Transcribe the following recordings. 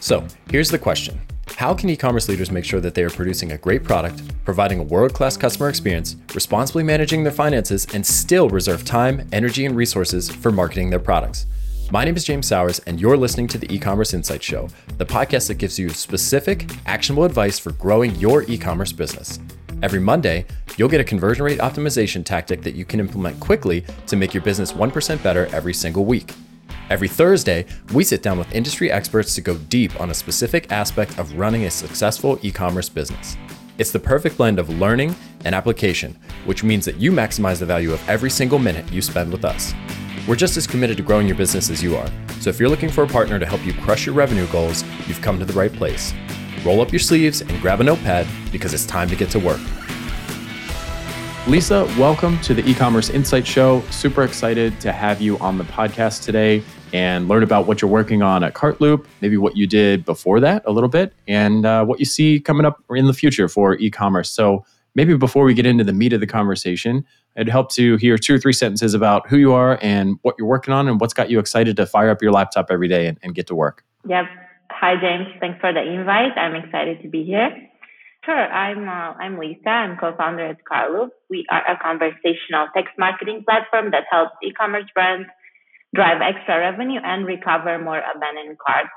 So, here's the question How can e commerce leaders make sure that they are producing a great product, providing a world class customer experience, responsibly managing their finances, and still reserve time, energy, and resources for marketing their products? My name is James Sowers, and you're listening to the e commerce insight show, the podcast that gives you specific, actionable advice for growing your e commerce business. Every Monday, you'll get a conversion rate optimization tactic that you can implement quickly to make your business 1% better every single week. Every Thursday, we sit down with industry experts to go deep on a specific aspect of running a successful e commerce business. It's the perfect blend of learning and application, which means that you maximize the value of every single minute you spend with us. We're just as committed to growing your business as you are, so if you're looking for a partner to help you crush your revenue goals, you've come to the right place. Roll up your sleeves and grab a notepad because it's time to get to work. Lisa, welcome to the e commerce insight show. Super excited to have you on the podcast today and learn about what you're working on at Cartloop, maybe what you did before that a little bit, and uh, what you see coming up in the future for e commerce. So, maybe before we get into the meat of the conversation, it'd help to hear two or three sentences about who you are and what you're working on and what's got you excited to fire up your laptop every day and, and get to work. Yep. Hi, James. Thanks for the invite. I'm excited to be here. Sure. I'm uh, I'm Lisa. I'm co-founder at Cartloop. We are a conversational text marketing platform that helps e-commerce brands drive extra revenue and recover more abandoned carts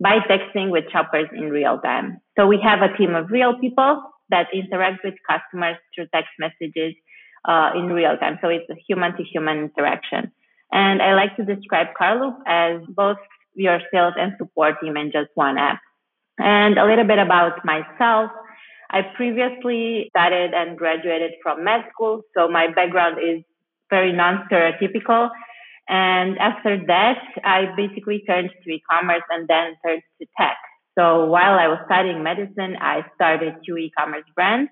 by texting with shoppers in real time. So we have a team of real people that interact with customers through text messages uh, in real time. So it's a human to human interaction. And I like to describe Cartloop as both your sales and support team in just one app. And a little bit about myself. I previously studied and graduated from med school, so my background is very non-stereotypical. And after that, I basically turned to e-commerce and then turned to tech. So while I was studying medicine, I started two e-commerce brands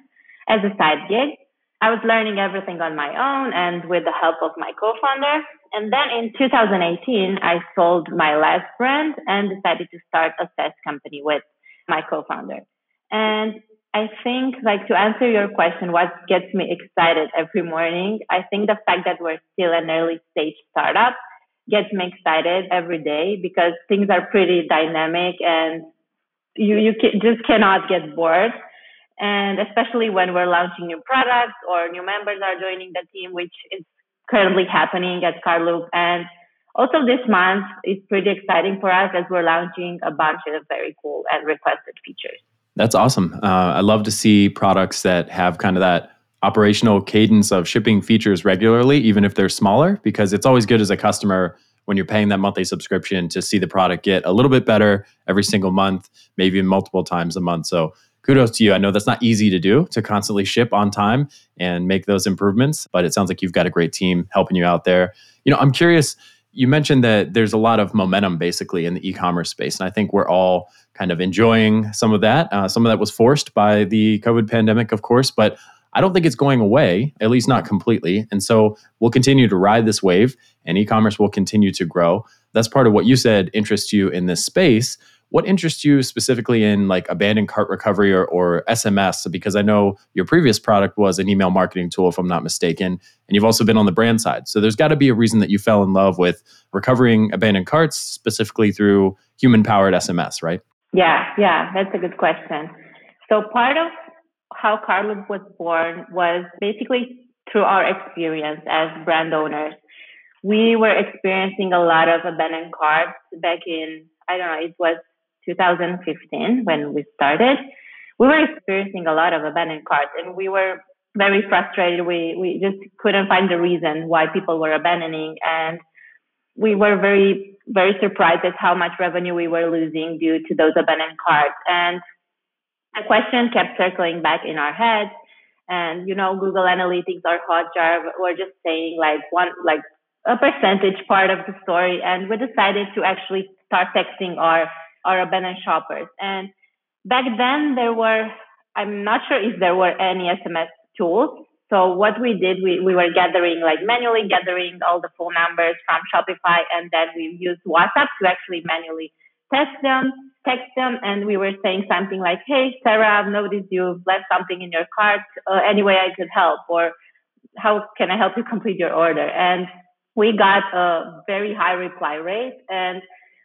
as a side gig. I was learning everything on my own and with the help of my co-founder. And then in 2018, I sold my last brand and decided to start a SaaS company with my co-founder. And I think, like, to answer your question, what gets me excited every morning, I think the fact that we're still an early stage startup gets me excited every day because things are pretty dynamic and you, you can, just cannot get bored. And especially when we're launching new products or new members are joining the team, which is currently happening at Cartloop. And also this month is pretty exciting for us as we're launching a bunch of very cool and requested features. That's awesome. Uh, I love to see products that have kind of that operational cadence of shipping features regularly, even if they're smaller, because it's always good as a customer when you're paying that monthly subscription to see the product get a little bit better every single month, maybe multiple times a month. So kudos to you. I know that's not easy to do to constantly ship on time and make those improvements, but it sounds like you've got a great team helping you out there. You know, I'm curious, you mentioned that there's a lot of momentum basically in the e-commerce space, and I think we're all kind of enjoying some of that. Uh, some of that was forced by the COVID pandemic, of course, but I don't think it's going away, at least not completely. And so we'll continue to ride this wave and e commerce will continue to grow. That's part of what you said interests you in this space. What interests you specifically in like abandoned cart recovery or, or SMS? Because I know your previous product was an email marketing tool, if I'm not mistaken, and you've also been on the brand side. So there's got to be a reason that you fell in love with recovering abandoned carts specifically through human powered SMS, right? Yeah, yeah, that's a good question. So part of how Cartloop was born was basically through our experience as brand owners. We were experiencing a lot of abandoned carts back in, I don't know, it was 2015 when we started. We were experiencing a lot of abandoned carts and we were very frustrated. We, we just couldn't find the reason why people were abandoning and we were very, very surprised at how much revenue we were losing due to those abandoned carts. And a question kept circling back in our heads. And, you know, Google Analytics or Hotjar were just saying like one, like a percentage part of the story. And we decided to actually start texting our, our abandoned shoppers. And back then there were, I'm not sure if there were any SMS tools. So what we did, we, we were gathering, like manually gathering all the phone numbers from Shopify. And then we used WhatsApp to actually manually test them text them and we were saying something like, Hey, Sarah, I've noticed you've left something in your cart. Uh, any way I could help or how can I help you complete your order? And we got a very high reply rate and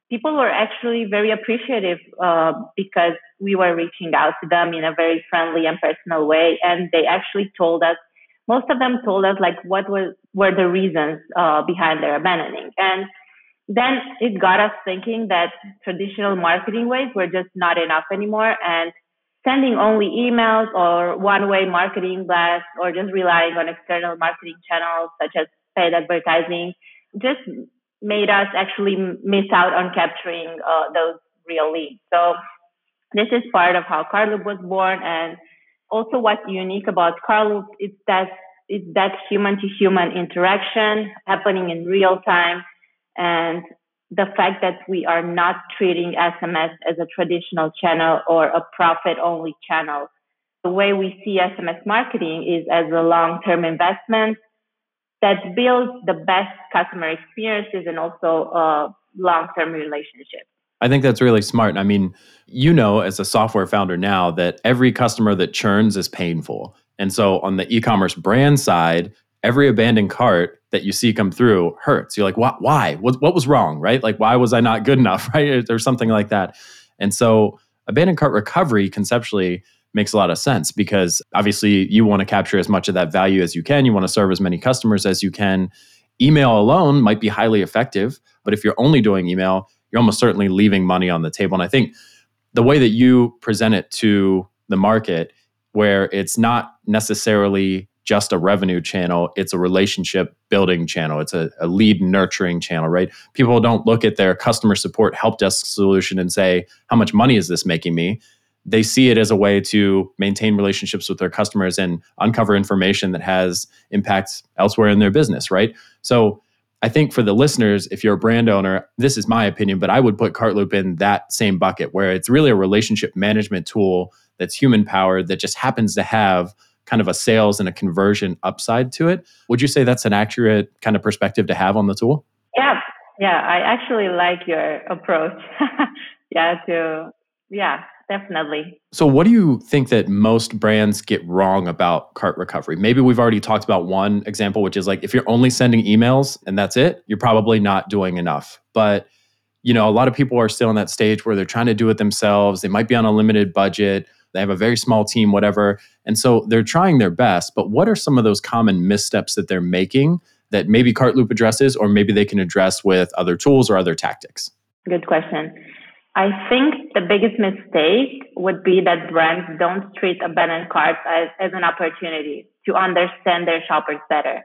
people were actually very appreciative uh, because we were reaching out to them in a very friendly and personal way. And they actually told us, most of them told us like what was, were the reasons uh, behind their abandoning. And then it got us thinking that traditional marketing ways were just not enough anymore. And sending only emails or one way marketing blasts or just relying on external marketing channels such as paid advertising just made us actually miss out on capturing uh, those real leads. So this is part of how Cartloop was born. And also what's unique about Cartloop is that it's that human to human interaction happening in real time. And the fact that we are not treating SMS as a traditional channel or a profit only channel. The way we see SMS marketing is as a long term investment that builds the best customer experiences and also uh, a long term relationships. I think that's really smart. I mean, you know, as a software founder now, that every customer that churns is painful. And so on the e commerce brand side, every abandoned cart that you see come through hurts. You're like, why? why? What, what was wrong? Right? Like, why was I not good enough? Right? Or something like that. And so abandoned cart recovery conceptually makes a lot of sense because obviously you want to capture as much of that value as you can. You want to serve as many customers as you can. Email alone might be highly effective, but if you're only doing email, you're almost certainly leaving money on the table. And I think the way that you present it to the market, where it's not necessarily just a revenue channel, it's a relationship building channel. It's a, a, lead nurturing channel, right? People don't look at their customer support help desk solution and say, how much money is this making me? They see it as a way to maintain relationships with their customers and uncover information that has impacts elsewhere in their business, right? So I think for the listeners, if you're a brand owner, this is my opinion, but I would put Cartloop in that same bucket where it's really a relationship management tool that's human powered that just happens to have kind of a sales and a conversion upside to it. Would you say that's an accurate kind of perspective to have on the tool? Yeah. Yeah, I actually like your approach. yeah, to yeah, definitely. So, what do you think that most brands get wrong about cart recovery? Maybe we've already talked about one example, which is like if you're only sending emails and that's it, you're probably not doing enough. But you know, a lot of people are still in that stage where they're trying to do it themselves. They might be on a limited budget. They have a very small team, whatever. And so they're trying their best. But what are some of those common missteps that they're making that maybe Cartloop addresses, or maybe they can address with other tools or other tactics? Good question. I think the biggest mistake would be that brands don't treat abandoned carts as, as an opportunity to understand their shoppers better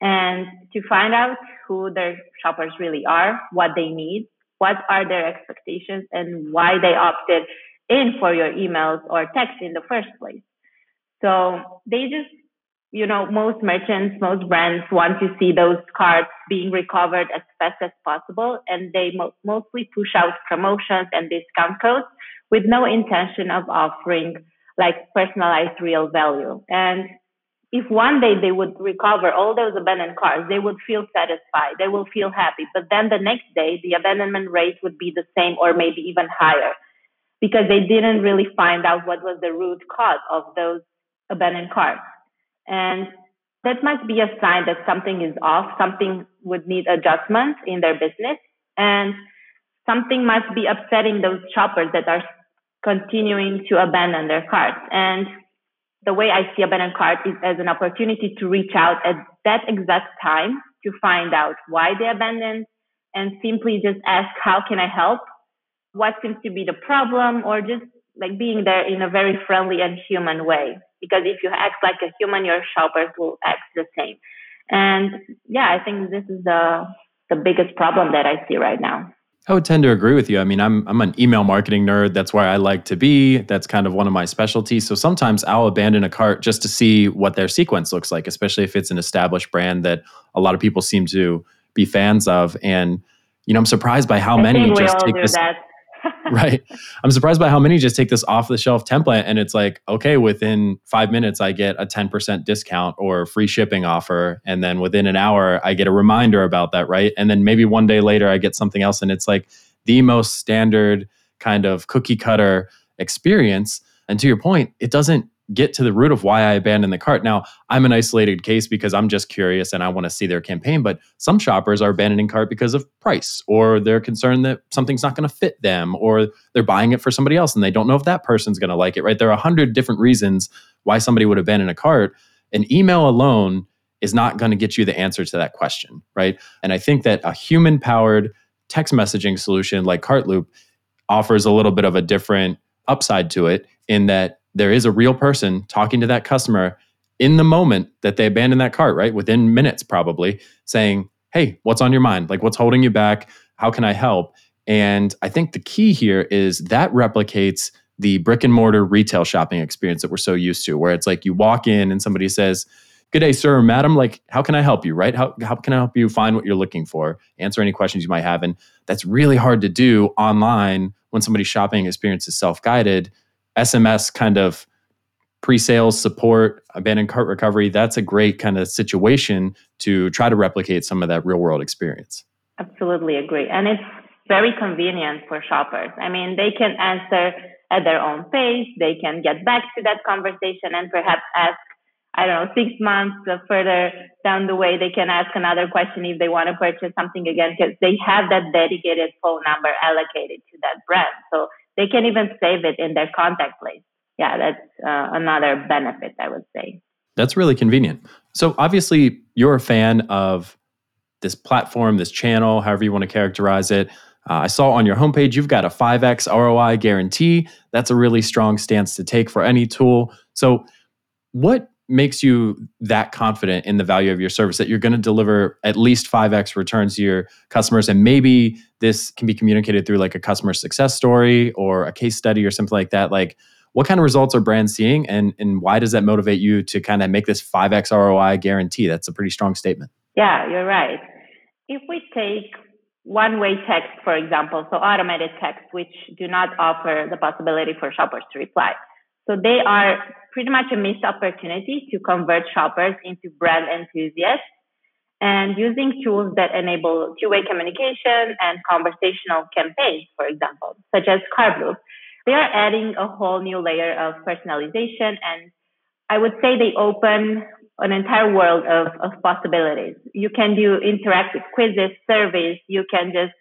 and to find out who their shoppers really are, what they need, what are their expectations, and why they opted in for your emails or text in the first place. So they just you know, most merchants, most brands want to see those cards being recovered as fast as possible, and they mo- mostly push out promotions and discount codes with no intention of offering like personalized real value. And if one day they would recover all those abandoned cars, they would feel satisfied, they will feel happy. But then the next day, the abandonment rate would be the same or maybe even higher because they didn't really find out what was the root cause of those abandoned cars. And that must be a sign that something is off, something would need adjustment in their business, and something must be upsetting those shoppers that are continuing to abandon their carts. And the way I see abandoned cart is as an opportunity to reach out at that exact time to find out why they abandoned and simply just ask, how can I help? What seems to be the problem? Or just like being there in a very friendly and human way because if you act like a human, your shoppers will act the same. And yeah, I think this is the the biggest problem that I see right now. I would tend to agree with you. I mean, I'm I'm an email marketing nerd. That's where I like to be. That's kind of one of my specialties. So sometimes I'll abandon a cart just to see what their sequence looks like, especially if it's an established brand that a lot of people seem to be fans of. And you know, I'm surprised by how I many just take this. That. right. I'm surprised by how many just take this off the shelf template and it's like, okay, within five minutes, I get a 10% discount or free shipping offer. And then within an hour, I get a reminder about that. Right. And then maybe one day later, I get something else. And it's like the most standard kind of cookie cutter experience. And to your point, it doesn't get to the root of why I abandoned the cart. Now, I'm an isolated case because I'm just curious and I want to see their campaign, but some shoppers are abandoning cart because of price or they're concerned that something's not going to fit them or they're buying it for somebody else and they don't know if that person's going to like it, right? There are a hundred different reasons why somebody would abandon a cart. An email alone is not going to get you the answer to that question, right? And I think that a human powered text messaging solution like Cartloop offers a little bit of a different upside to it in that there is a real person talking to that customer in the moment that they abandon that cart, right? Within minutes, probably saying, Hey, what's on your mind? Like, what's holding you back? How can I help? And I think the key here is that replicates the brick and mortar retail shopping experience that we're so used to, where it's like you walk in and somebody says, Good day, sir madam. Like, how can I help you? Right? How, how can I help you find what you're looking for? Answer any questions you might have. And that's really hard to do online when somebody's shopping experience is self guided. SMS kind of pre-sales support, abandoned cart recovery, that's a great kind of situation to try to replicate some of that real world experience. Absolutely agree. And it's very convenient for shoppers. I mean, they can answer at their own pace, they can get back to that conversation and perhaps ask I don't know, six months further down the way, they can ask another question if they want to purchase something again because they have that dedicated phone number allocated to that brand. So they can even save it in their contact list. Yeah, that's uh, another benefit, I would say. That's really convenient. So obviously, you're a fan of this platform, this channel, however you want to characterize it. Uh, I saw on your homepage you've got a 5x ROI guarantee. That's a really strong stance to take for any tool. So, what makes you that confident in the value of your service that you're going to deliver at least 5x returns to your customers. And maybe this can be communicated through like a customer success story or a case study or something like that. Like what kind of results are brands seeing? And and why does that motivate you to kind of make this 5x ROI guarantee? That's a pretty strong statement. Yeah you're right. If we take one way text for example so automated text which do not offer the possibility for shoppers to reply. So they are pretty much a missed opportunity to convert shoppers into brand enthusiasts and using tools that enable two-way communication and conversational campaigns, for example, such as Cartloop. They are adding a whole new layer of personalization and I would say they open an entire world of, of possibilities. You can do interactive quizzes, surveys, you can just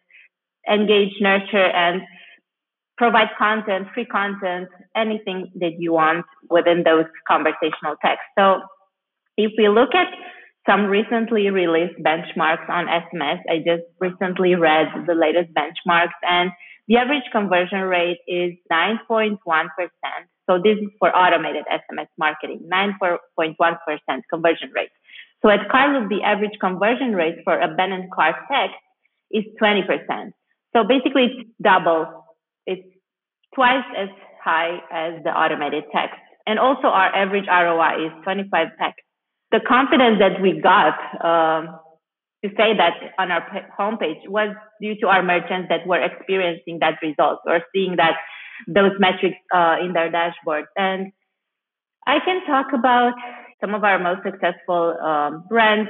engage, nurture, and provide content, free content, anything that you want within those conversational texts. So if we look at some recently released benchmarks on SMS, I just recently read the latest benchmarks and the average conversion rate is 9.1%. So this is for automated SMS marketing, 9.1% conversion rate. So at Cartloop, the average conversion rate for abandoned cart text is 20%. So basically it's double it's twice as high as the automated text. And also our average ROI is 25x. The confidence that we got um, to say that on our homepage was due to our merchants that were experiencing that result or seeing that those metrics uh, in their dashboard. And I can talk about some of our most successful um, brands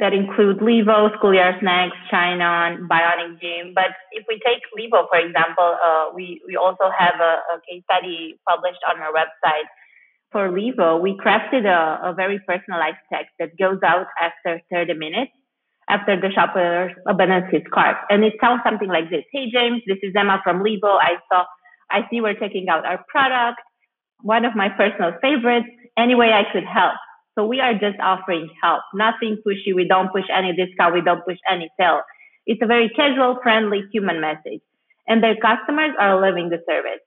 that include Levo, Schoolyard Snacks, China, Bionic Gym. But if we take Levo, for example, uh, we, we also have a, a, case study published on our website. For Levo, we crafted a, a very personalized text that goes out after 30 minutes after the shopper abandons his cart. And it sounds something like this. Hey, James, this is Emma from Levo. I saw, I see we're checking out our product. One of my personal favorites. Any way I could help. So we are just offering help, nothing pushy. We don't push any discount. We don't push any sale. It's a very casual, friendly, human message. And their customers are loving the service.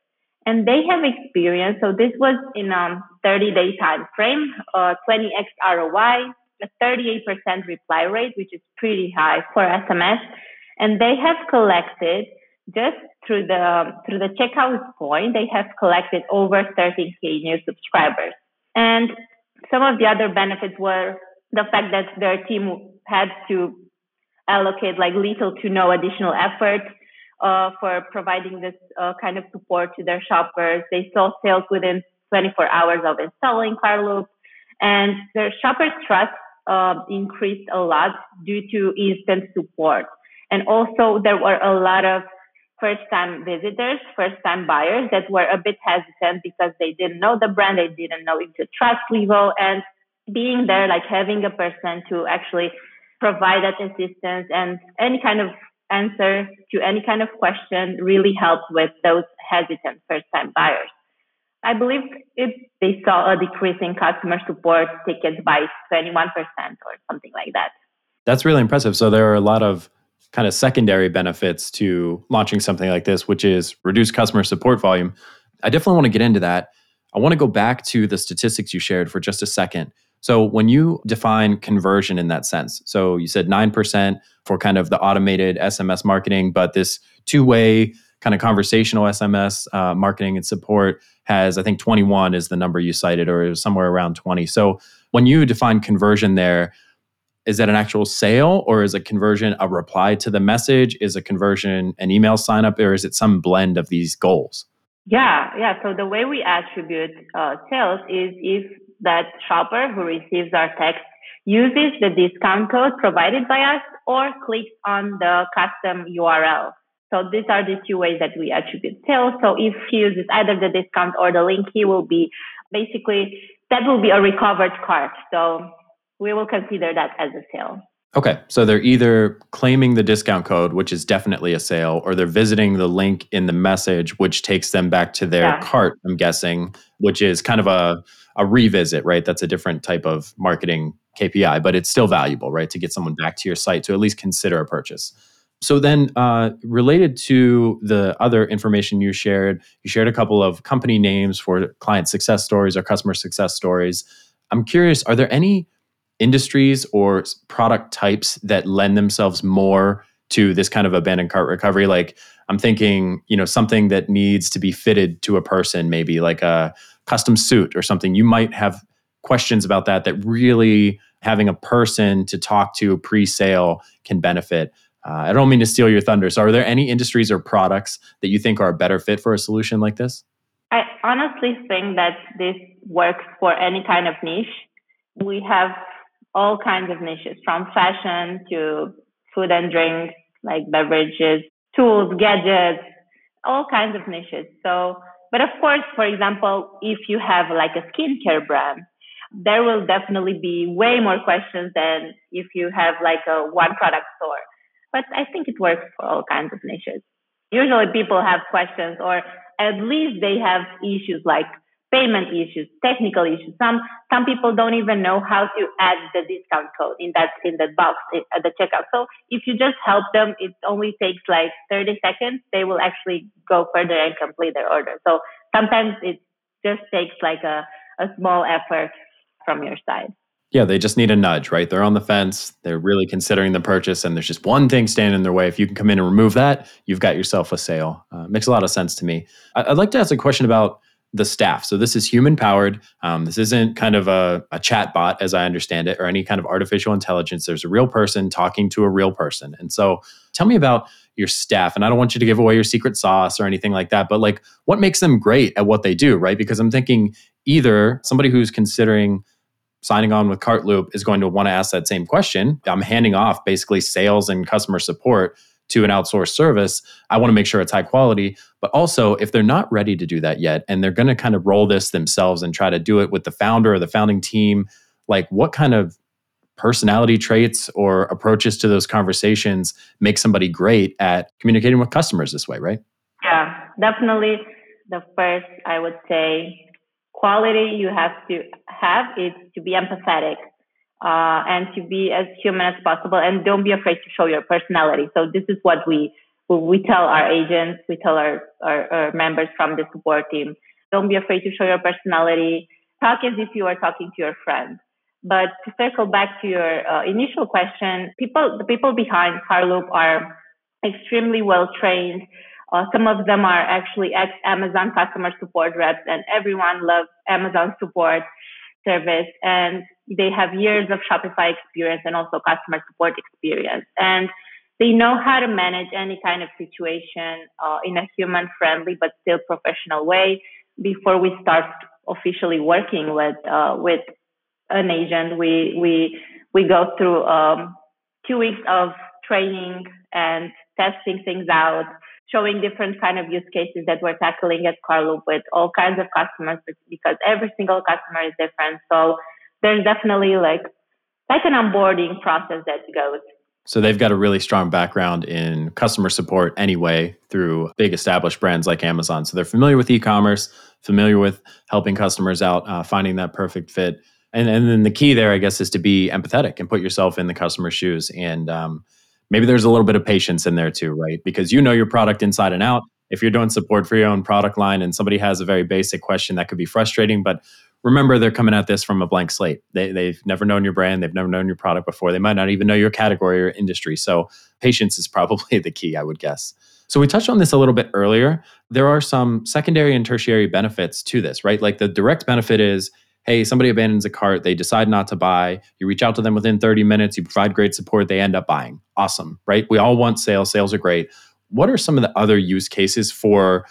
And they have experience. So this was in a um, 30 day time frame, uh, 20x ROI, a 38% reply rate, which is pretty high for SMS. And they have collected just through the through the checkout point, they have collected over 13k new subscribers. And some of the other benefits were the fact that their team had to allocate like little to no additional effort uh, for providing this uh, kind of support to their shoppers. They saw sales within 24 hours of installing Cartloop, and their shoppers' trust uh, increased a lot due to instant support. And also, there were a lot of first time visitors, first time buyers that were a bit hesitant because they didn't know the brand, they didn't know it's a trust level, and being there, like having a person to actually provide that assistance and any kind of answer to any kind of question really helped with those hesitant first time buyers. I believe it, they saw a decrease in customer support tickets by 21% or something like that. That's really impressive. So there are a lot of kind of secondary benefits to launching something like this, which is reduced customer support volume. I definitely want to get into that. I want to go back to the statistics you shared for just a second. So when you define conversion in that sense, so you said 9% for kind of the automated SMS marketing, but this two way kind of conversational SMS uh, marketing and support has, I think 21 is the number you cited, or somewhere around 20. So when you define conversion there, is that an actual sale or is a conversion a reply to the message? Is a conversion an email sign up or is it some blend of these goals? Yeah, yeah. So the way we attribute uh, sales is if that shopper who receives our text uses the discount code provided by us or clicks on the custom URL. So these are the two ways that we attribute sales. So if he uses either the discount or the link, he will be basically, that will be a recovered cart. So we will consider that as a sale. Okay. So they're either claiming the discount code, which is definitely a sale, or they're visiting the link in the message, which takes them back to their yeah. cart, I'm guessing, which is kind of a, a revisit, right? That's a different type of marketing KPI, but it's still valuable, right? To get someone back to your site to at least consider a purchase. So then, uh, related to the other information you shared, you shared a couple of company names for client success stories or customer success stories. I'm curious, are there any industries or product types that lend themselves more to this kind of abandoned cart recovery? Like, I'm thinking, you know, something that needs to be fitted to a person, maybe like a custom suit or something. You might have questions about that that really having a person to talk to pre-sale can benefit uh, I don't mean to steal your thunder. So, are there any industries or products that you think are a better fit for a solution like this? I honestly think that this works for any kind of niche. We have all kinds of niches from fashion to food and drinks, like beverages, tools, gadgets, all kinds of niches. So, but of course, for example, if you have like a skincare brand, there will definitely be way more questions than if you have like a one product store but I think it works for all kinds of niches. Usually people have questions or at least they have issues like payment issues, technical issues. Some some people don't even know how to add the discount code in that in that box at the checkout. So if you just help them, it only takes like 30 seconds. They will actually go further and complete their order. So sometimes it just takes like a, a small effort from your side. Yeah, they just need a nudge, right? They're on the fence. They're really considering the purchase, and there's just one thing standing in their way. If you can come in and remove that, you've got yourself a sale. Uh, makes a lot of sense to me. I- would like to ask a question about the staff. So this is human powered. Um, this isn't kind of a, a chat bot, as I understand it, or any kind of artificial intelligence. There's a real person talking to a real person. And so, tell me about your staff. And I don't want you to give away your secret sauce or anything like that, but like, what makes them great at what they do, right? Because I'm thinking either somebody who's considering signing on with Cartloop is going to want to ask that same question. I'm handing off basically sales and customer support to an outsourced service. I want to make sure it's high quality. But also, if they're not ready to do that yet and they're going to kind of roll this themselves and try to do it with the founder or the founding team, like what kind of personality traits or approaches to those conversations make somebody great at communicating with customers this way, right? Yeah, definitely. The first, I would say, quality you have to have is to be empathetic uh, and to be as human as possible and don't be afraid to show your personality. So this is what we we tell our agents, we tell our, our, our members from the support team. Don't be afraid to show your personality. Talk as if you are talking to your friend. But to circle back to your uh, initial question, people, the people behind Cartloop are extremely well trained. Uh, some of them are actually ex Amazon customer support reps, and everyone loves Amazon support service. And they have years of Shopify experience and also customer support experience. And they know how to manage any kind of situation uh, in a human friendly but still professional way before we start officially working with uh, with an agent. We we we go through um, two weeks of training and testing things out showing different kind of use cases that we're tackling at Cartloop with all kinds of customers because every single customer is different. So there's definitely like like an onboarding process that goes. So they've got a really strong background in customer support anyway through big established brands like Amazon. So they're familiar with e-commerce, familiar with helping customers out, uh, finding that perfect fit. And, and then the key there, I guess, is to be empathetic and put yourself in the customer's shoes. And um, maybe there's a little bit of patience in there too, right? Because you know your product inside and out. If you're doing support for your own product line and somebody has a very basic question that could be frustrating, but remember they're coming at this from a blank slate. They, they've never known your brand, they've never known your product before. They might not even know your category or industry. So patience is probably the key, I would guess. So we touched on this a little bit earlier. There are some secondary and tertiary benefits to this, right? Like the direct benefit is hey, somebody abandons a cart, they decide not to buy, you reach out to them within 30 minutes, you provide great support, they end up buying. Awesome, right? We all want sales, sales are great. What are some of the other use cases for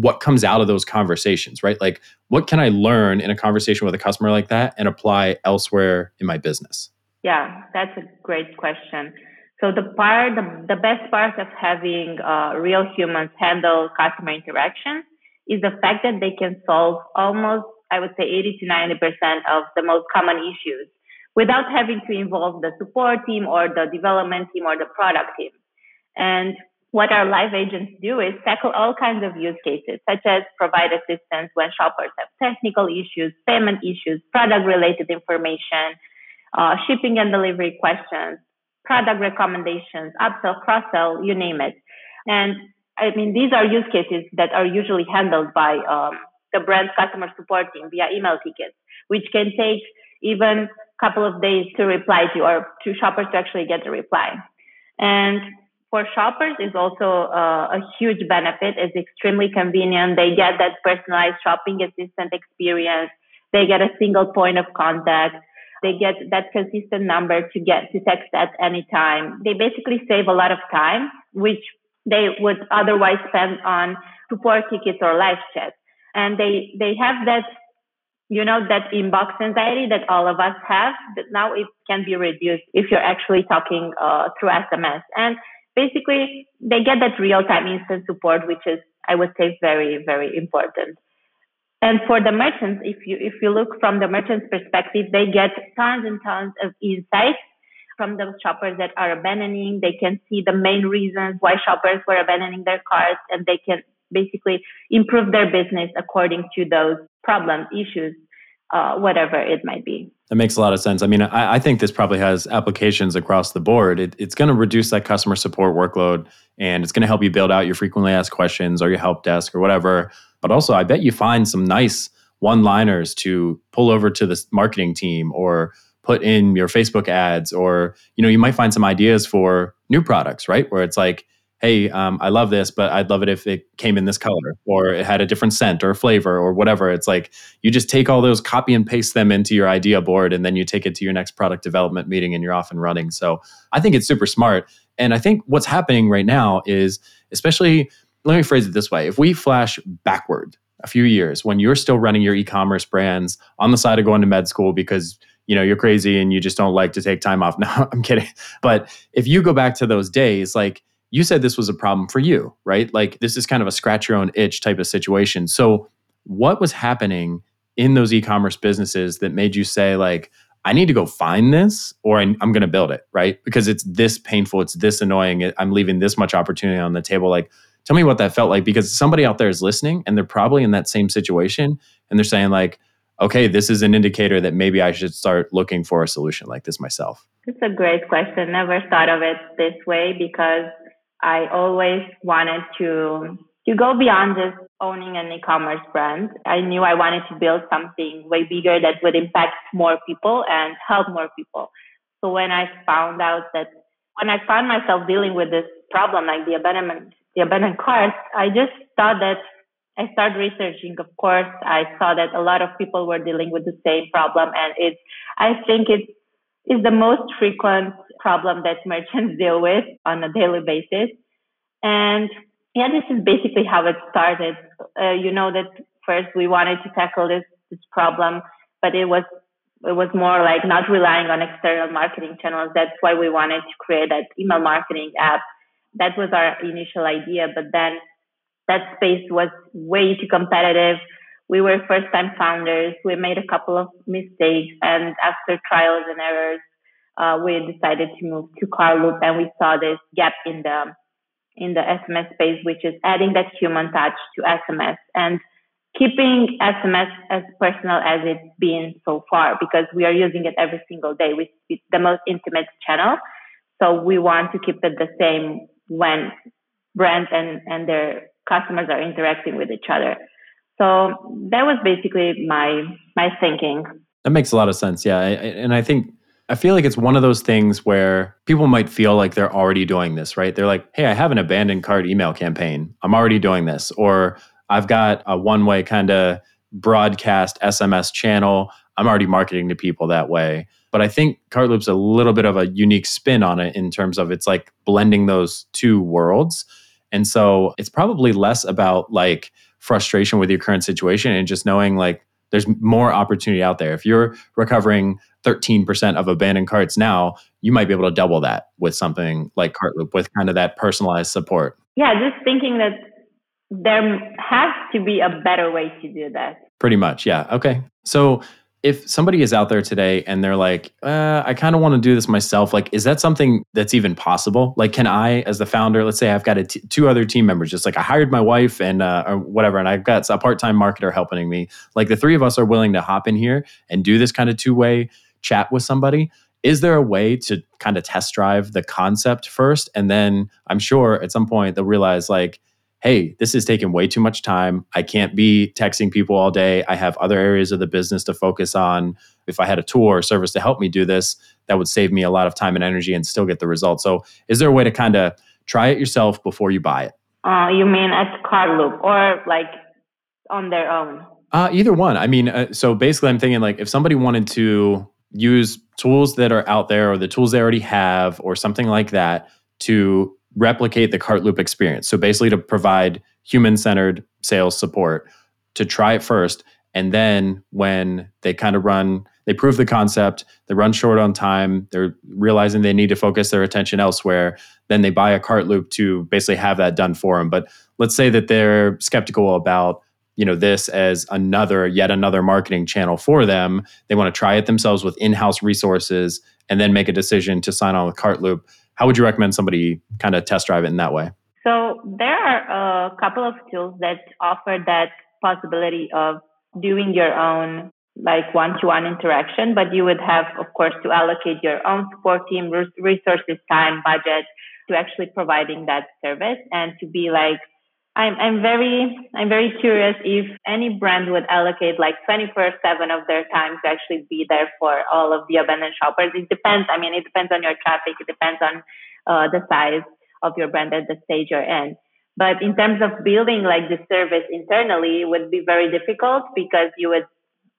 what comes out of those conversations, right? Like, what can I learn in a conversation with a customer like that and apply elsewhere in my business? Yeah, that's a great question. So the part, the, the best part of having uh, real humans handle customer interaction is the fact that they can solve almost I would say 80 to 90% of the most common issues without having to involve the support team or the development team or the product team. And what our live agents do is tackle all kinds of use cases, such as provide assistance when shoppers have technical issues, payment issues, product related information, uh, shipping and delivery questions, product recommendations, upsell, cross sell, you name it. And I mean, these are use cases that are usually handled by um, the brand's customer support team via email tickets, which can take even a couple of days to reply to or to shoppers to actually get a reply. And for shoppers is also uh, a huge benefit. It's extremely convenient. They get that personalized shopping assistant experience. They get a single point of contact. They get that consistent number to get to text at any time. They basically save a lot of time, which they would otherwise spend on support tickets or live chat and they they have that you know that inbox anxiety that all of us have that now it can be reduced if you're actually talking uh, through sms and basically they get that real time instant support which is i would say very very important. And for the merchants if you if you look from the merchant's perspective they get tons and tons of insights from the shoppers that are abandoning. They can see the main reasons why shoppers were abandoning their carts and they can basically improve their business according to those problems, issues, uh, whatever it might be. That makes a lot of sense. I mean, I, I think this probably has applications across the board. It, it's going to reduce that customer support workload and it's going to help you build out your frequently asked questions or your help desk or whatever. But also, I bet you find some nice one liners to pull over to the marketing team or put in your Facebook ads or you know you might find some ideas for new products right where it's like hey, um, I love this, but I'd love it if it came in this color or it had a different scent or flavor or whatever. It's like you just take all those, copy and paste them into your idea board, and then you take it to your next product development meeting and you're off and running. So I think it's super smart. And I think what's happening right now is, especially, let me phrase it this way if we flash backward a few years when you're still running your e-commerce brands on the side of going to med school because you know you're crazy and you just don't like to take time off no i'm kidding but if you go back to those days like you said this was a problem for you, right? Like this is kind of a scratch your own itch type of situation. So, what was happening in those e-commerce businesses that made you say like I need to go find this or I'm, going to build it, right? Because it's this painful, it's this annoying. I'm leaving this much opportunity on the table. Like, tell me what that felt like because somebody out there is listening and they're probably in that same situation and they're saying like, okay, this is an indicator that maybe I should start looking for a solution like this myself. It's a great question. Never thought of it this way because I always wanted to to go beyond just owning an e-commerce brand. I knew I wanted to build something way bigger that would impact more people and help more people. So when I found out that when I found myself dealing with this problem, like the abandonment, the abandoned cars, I just thought that I started researching. Of course, I saw that a lot of people were dealing with the same problem, and it's. I think it's is the most frequent problem that merchants deal with on a daily basis. And yeah, this is basically how it started. Uh, you know that first we wanted to tackle this this problem, but it was it was more like not relying on external marketing channels. That's why we wanted to create that email marketing app that was our initial idea, but then that space was way too competitive. We were first time founders. We made a couple of mistakes and after trials and errors, uh, we decided to move to Cartloop and we saw this gap in the in the SMS space, which is adding that human touch to SMS and keeping SMS as personal as it's been so far because we are using it every single day. We, it's the most intimate channel. So we want to keep it the same when brands and, and their customers are interacting with each other. So that was basically my my thinking. That makes a lot of sense. Yeah, and I think I feel like it's one of those things where people might feel like they're already doing this, right? They're like, hey, I have an abandoned cart email campaign. I'm already doing this. Or I've got a one way kind of broadcast SMS channel. I'm already marketing to people that way. But I think Cartloop's a little bit of a unique spin on it in terms of it's like blending those two worlds. And so it's probably less about like frustration with your current situation and just knowing like there's more opportunity out there. If you're recovering 13% of abandoned carts now, you might be able to double that with something like Cartloop with kind of that personalized support. Yeah, just thinking that there has to be a better way to do that. Pretty much, yeah. Okay. So if somebody is out there today and they're like, uh, I kind of want to do this myself, like, is that something that's even possible? Like, can I, as the founder, let's say I've got two other team members, just like I hired my wife and uh, or whatever, and I've got a part time marketer helping me. Like, the three of us are willing to hop in here and do this kind of two way chat with somebody. Is there a way to kind of test drive the concept first? And then I'm sure at some point they'll realize, like, hey, this is taking way too much time. I can't be texting people all day. I have other areas of the business to focus on. If I had a tool or service to help me do this, that would save me a lot of time and energy and still get the result. So, is there a way to kind of try it yourself before you buy it? Uh, you mean at Cartloop or like on their own? Uh, either one. I mean, uh, so basically, I'm thinking like if somebody wanted to use tools that are out there or the tools they already have or something like that to replicate the Cartloop experience. So basically, to provide human centered sales support, to try it first. And then when they kind of run, they prove the concept, they run short on time, they're realizing they need to focus their attention elsewhere, then they buy a Cartloop to basically have that done for them. But let's say that they're skeptical about you know this as another yet another marketing channel for them they want to try it themselves with in-house resources and then make a decision to sign on with cartloop how would you recommend somebody kind of test drive it in that way? So there are a couple of tools that offer that possibility of doing your own like one-to-one interaction, but you would have, of course, to allocate your own support team resources, time, budget to actually providing that service and to be like I'm I'm very I'm very curious if any brand would allocate like 24/7 of their time to actually be there for all of the abandoned shoppers. It depends. I mean, it depends on your traffic. It depends on uh, the size of your brand at the stage you're in. But in terms of building like the service internally, it would be very difficult because you would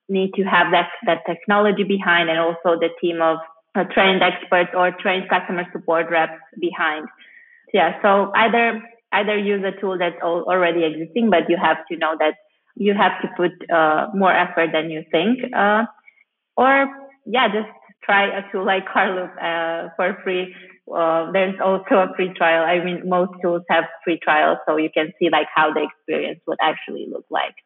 need to have that that technology behind and also the team of uh, trained experts or trained customer support reps behind. Yeah. So either either use a tool that's already existing, but you have to know that you have to put uh, more effort than you think, uh, or yeah, just try a tool like Cartloop uh, for free. There's also a free trial. I mean, most tools have free trials, so you can see like how the experience would actually look like.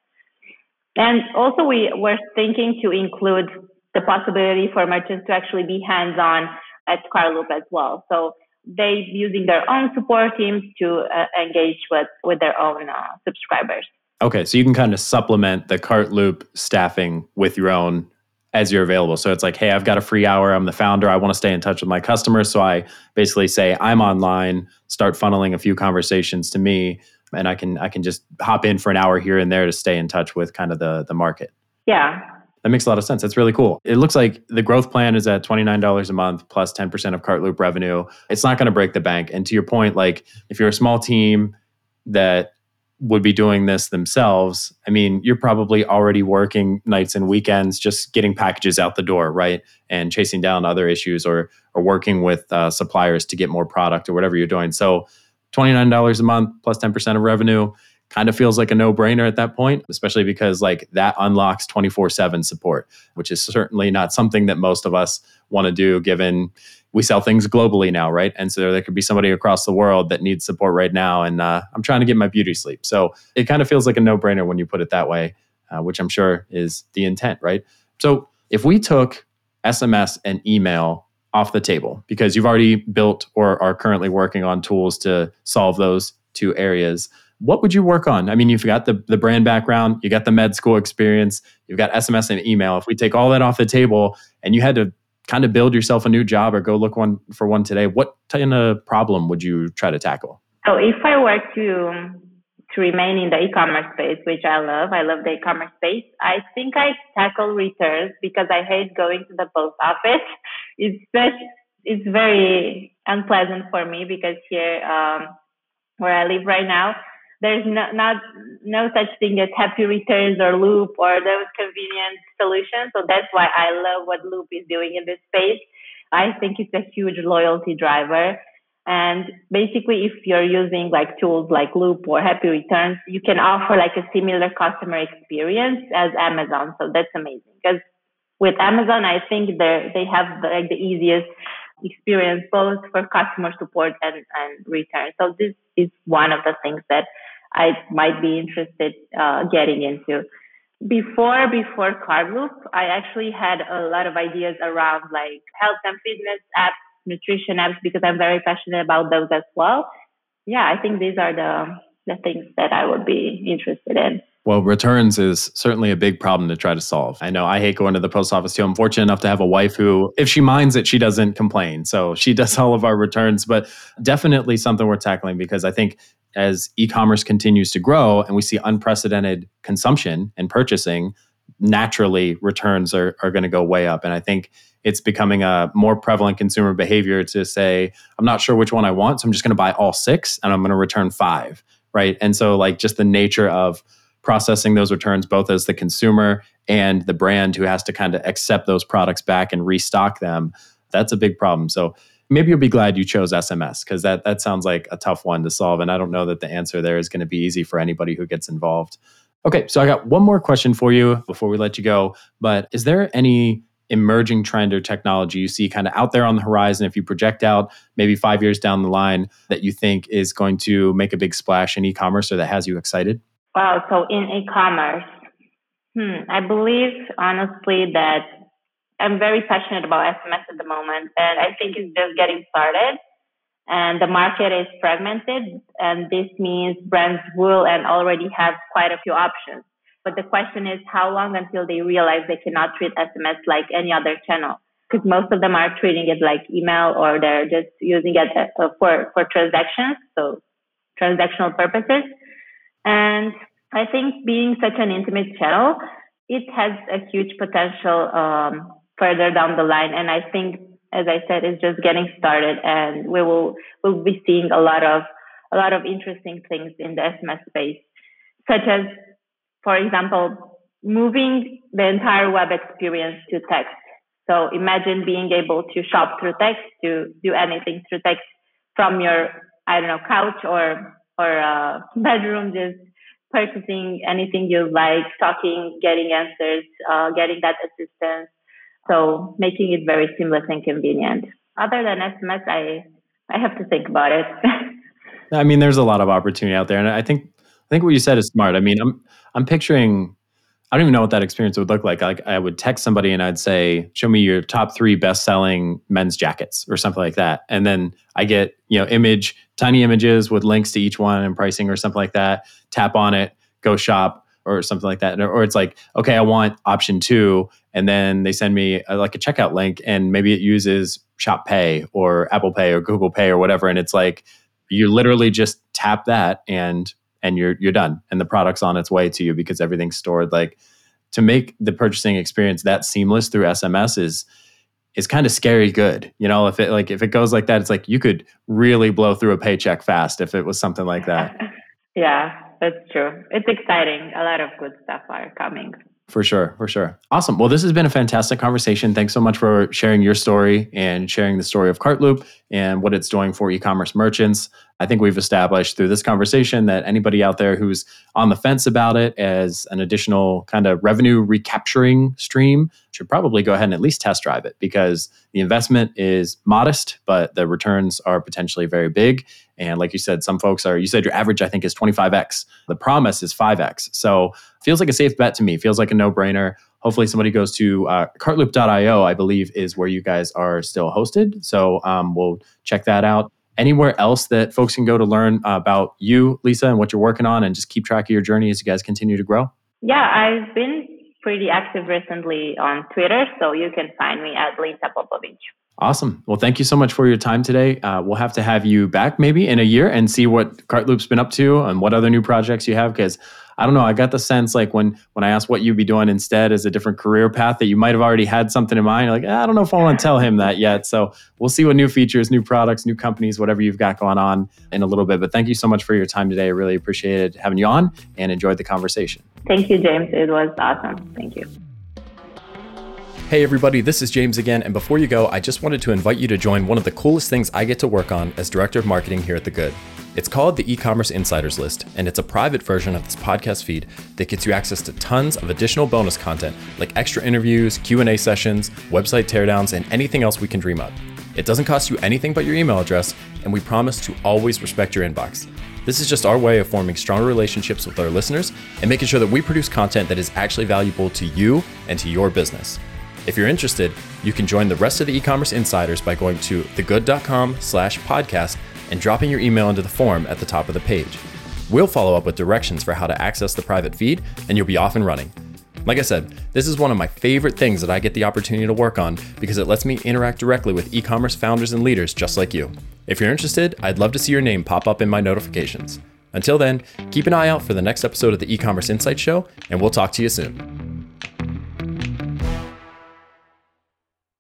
And also, we were thinking to include the possibility for merchants to actually be hands-on at Cartloop as well. So they using their own support teams to uh, engage with with their own uh, subscribers. Okay, so you can kind of supplement the Cartloop staffing with your own as you're available. So it's like, hey, I've got a free hour. I'm the founder. I want to stay in touch with my customers. So I basically say I'm online, start funneling a few conversations to me, and I can I can just hop in for an hour here and there to stay in touch with kind of the the market. Yeah, that makes a lot of sense. That's really cool. It looks like the growth plan is at $29 a month plus 10% of Cartloop revenue. It's not going to break the bank. And to your point, like if you're a small team that would be doing this themselves, I mean, you're probably already working nights and weekends just getting packages out the door, right? And chasing down other issues or or working with uh, suppliers to get more product or whatever you're doing. So $29 a month plus 10% of revenue kind of feels like a no-brainer at that point, especially because like that unlocks 24/7 support, which is certainly not something that most of us want to do given we sell things globally now, right? And so there could be somebody across the world that needs support right now, and uh, I'm trying to get my beauty sleep. So it kind of feels like a no-brainer when you put it that way, uh, which I'm sure is the intent, right? So if we took SMS and email off the table because you've already built or are currently working on tools to solve those two areas, what would you work on? I mean, you've got the, the brand background, you got the med school experience, you've got SMS and email. If we take all that off the table and you had to kind of build yourself a new job or go look one for one today, what kind of problem would you try to tackle? So if I were to to remain in the e-commerce space, which I love, I love the e-commerce space. I think I tackle returns because I hate going to the post office. It's such, it's very unpleasant for me because here, um, where I live right now, there's no, not no such thing as happy returns or loop or those convenient solutions. So that's why I love what Loop is doing in this space. I think it's a huge loyalty driver. And basically, if you're using like tools like Loop or Happy Returns, you can offer like a similar customer experience as Amazon. So that's amazing because with Amazon, I think they they have the, like the easiest experience both for customer support and, and return. So this is one of the things that I might be interested uh, getting into. Before before Cartloop, I actually had a lot of ideas around like health and fitness apps, nutrition apps, because I'm very passionate about those as well. Yeah, I think these are the the things that I would be interested in. Well, returns is certainly a big problem to try to solve. I know I hate going to the post office too. I'm fortunate enough to have a wife who, if she minds it, she doesn't complain. So she does all of our returns, but definitely something we're tackling because I think as e-commerce continues to grow and we see unprecedented consumption and purchasing, naturally returns are, are going to go way up. And I think it's becoming a more prevalent consumer behavior to say, I'm not sure which one I want, so I'm just going to buy all six and I'm going to return five. Right. And so like just the nature of processing those returns both as the consumer and the brand who has to kind of accept those products back and restock them, that's a big problem. So maybe you'll be glad you chose SMS because that that sounds like a tough one to solve. And I don't know that the answer there is going to be easy for anybody who gets involved. Okay, so I got one more question for you before we let you go. But is there any emerging trend or technology you see kind of out there on the horizon if you project out maybe five years down the line that you think is going to make a big splash in e-commerce or that has you excited? Wow, so in e-commerce, hmm, I believe honestly that I'm very passionate about SMS at the moment, and I think it's just getting started. And the market is fragmented, and this means brands will and already have quite a few options. But the question is, how long until they realize they cannot treat SMS like any other channel? Because most of them are treating it like email, or they're just using it uh, for for transactions, so transactional purposes. And I think being such an intimate channel, it has a huge potential um, further down the line. And I think, as I said, it's just getting started, and we will will be seeing a lot of a lot of interesting things in the SMS space, such as, for example, moving the entire web experience to text. So imagine being able to shop through text, to do anything through text from your I don't know couch or or uh, bedroom, just purchasing anything you like, talking, getting answers, uh, getting that assistance. So making it very seamless and convenient. Other than SMS, I I have to think about it. I mean, there's a lot of opportunity out there, and I think I think what you said is smart. I mean, I'm I'm picturing. I don't even know what that experience would look like. Like I would text somebody and I'd say, "Show me your top three best-selling men's jackets" or something like that, and then I get you know image, tiny images with links to each one and pricing or something like that. Tap on it, go shop or something like that. Or it's like, okay, I want option two. And then they send me a, like a checkout link and maybe it uses Shop Pay or Apple Pay or Google Pay or whatever. And it's like, you literally just tap that and and you're you're done and the product's on its way to you because everything's stored like to make the purchasing experience that seamless through SMS is is kind of scary good. You know, if it like if it goes like that, it's like you could really blow through a paycheck fast if it was something like that. yeah, that's true. It's exciting. A lot of good stuff are coming. For sure, for sure. Awesome. Well, this has been a fantastic conversation. Thanks so much for sharing your story and sharing the story of Cartloop and what it's doing for e-commerce merchants. I think we've established through this conversation that anybody out there who's on the fence about it as an additional kind of revenue recapturing stream should probably go ahead and at least test drive it because the investment is modest, but the returns are potentially very big. And like you said, some folks are, you said your average, I think, is 25x. The promise is 5x. So feels like a safe bet to me, feels like a no brainer. Hopefully, somebody goes to uh, cartloop.io, I believe, is where you guys are still hosted. So um, we'll check that out. Anywhere else that folks can go to learn about you, Lisa, and what you're working on and just keep track of your journey as you guys continue to grow? Yeah, I've been pretty active recently on Twitter, so you can find me at Lisa Popovici. Awesome. Well, thank you so much for your time today. Uh, we'll have to have you back maybe in a year and see what Cartloop's been up to and what other new projects you have. Because I don't know, I got the sense like when when I asked what you'd be doing instead as a different career path that you might have already had something in mind. You're like, ah, I don't know if I want to tell him that yet. So we'll see what new features, new products, new companies, whatever you've got going on in a little bit. But thank you so much for your time today. I really appreciated having you on and enjoyed the conversation. Thank you, James. It was awesome. Thank you. Hey everybody, this is James again, and before you go, I just wanted to invite you to join one of the coolest things I get to work on as Director of Marketing here at The Good. It's called the e-commerce insiders list, and it's a private version of this podcast feed that gets you access to tons of additional bonus content like extra interviews, Q&A sessions, website teardowns, and anything else we can dream up. It doesn't cost you anything but your email address, and we promise to always respect your inbox. This is just our way of forming stronger relationships with our listeners and making sure that we produce content that is actually valuable to you and to your business. If you're interested, you can join the rest of the e-commerce insiders by going to thegood.com slash podcast and dropping your email into the form at the top of the page. We'll follow up with directions for how to access the private feed, and you'll be off and running. Like I said, this is one of my favorite things that I get the opportunity to work on because it lets me interact directly with e commerce founders and leaders just like you. If you're interested, I'd love to see your name pop up in my notifications. Until then, keep an eye out for the next episode of the e commerce insight show, and we'll talk to you soon.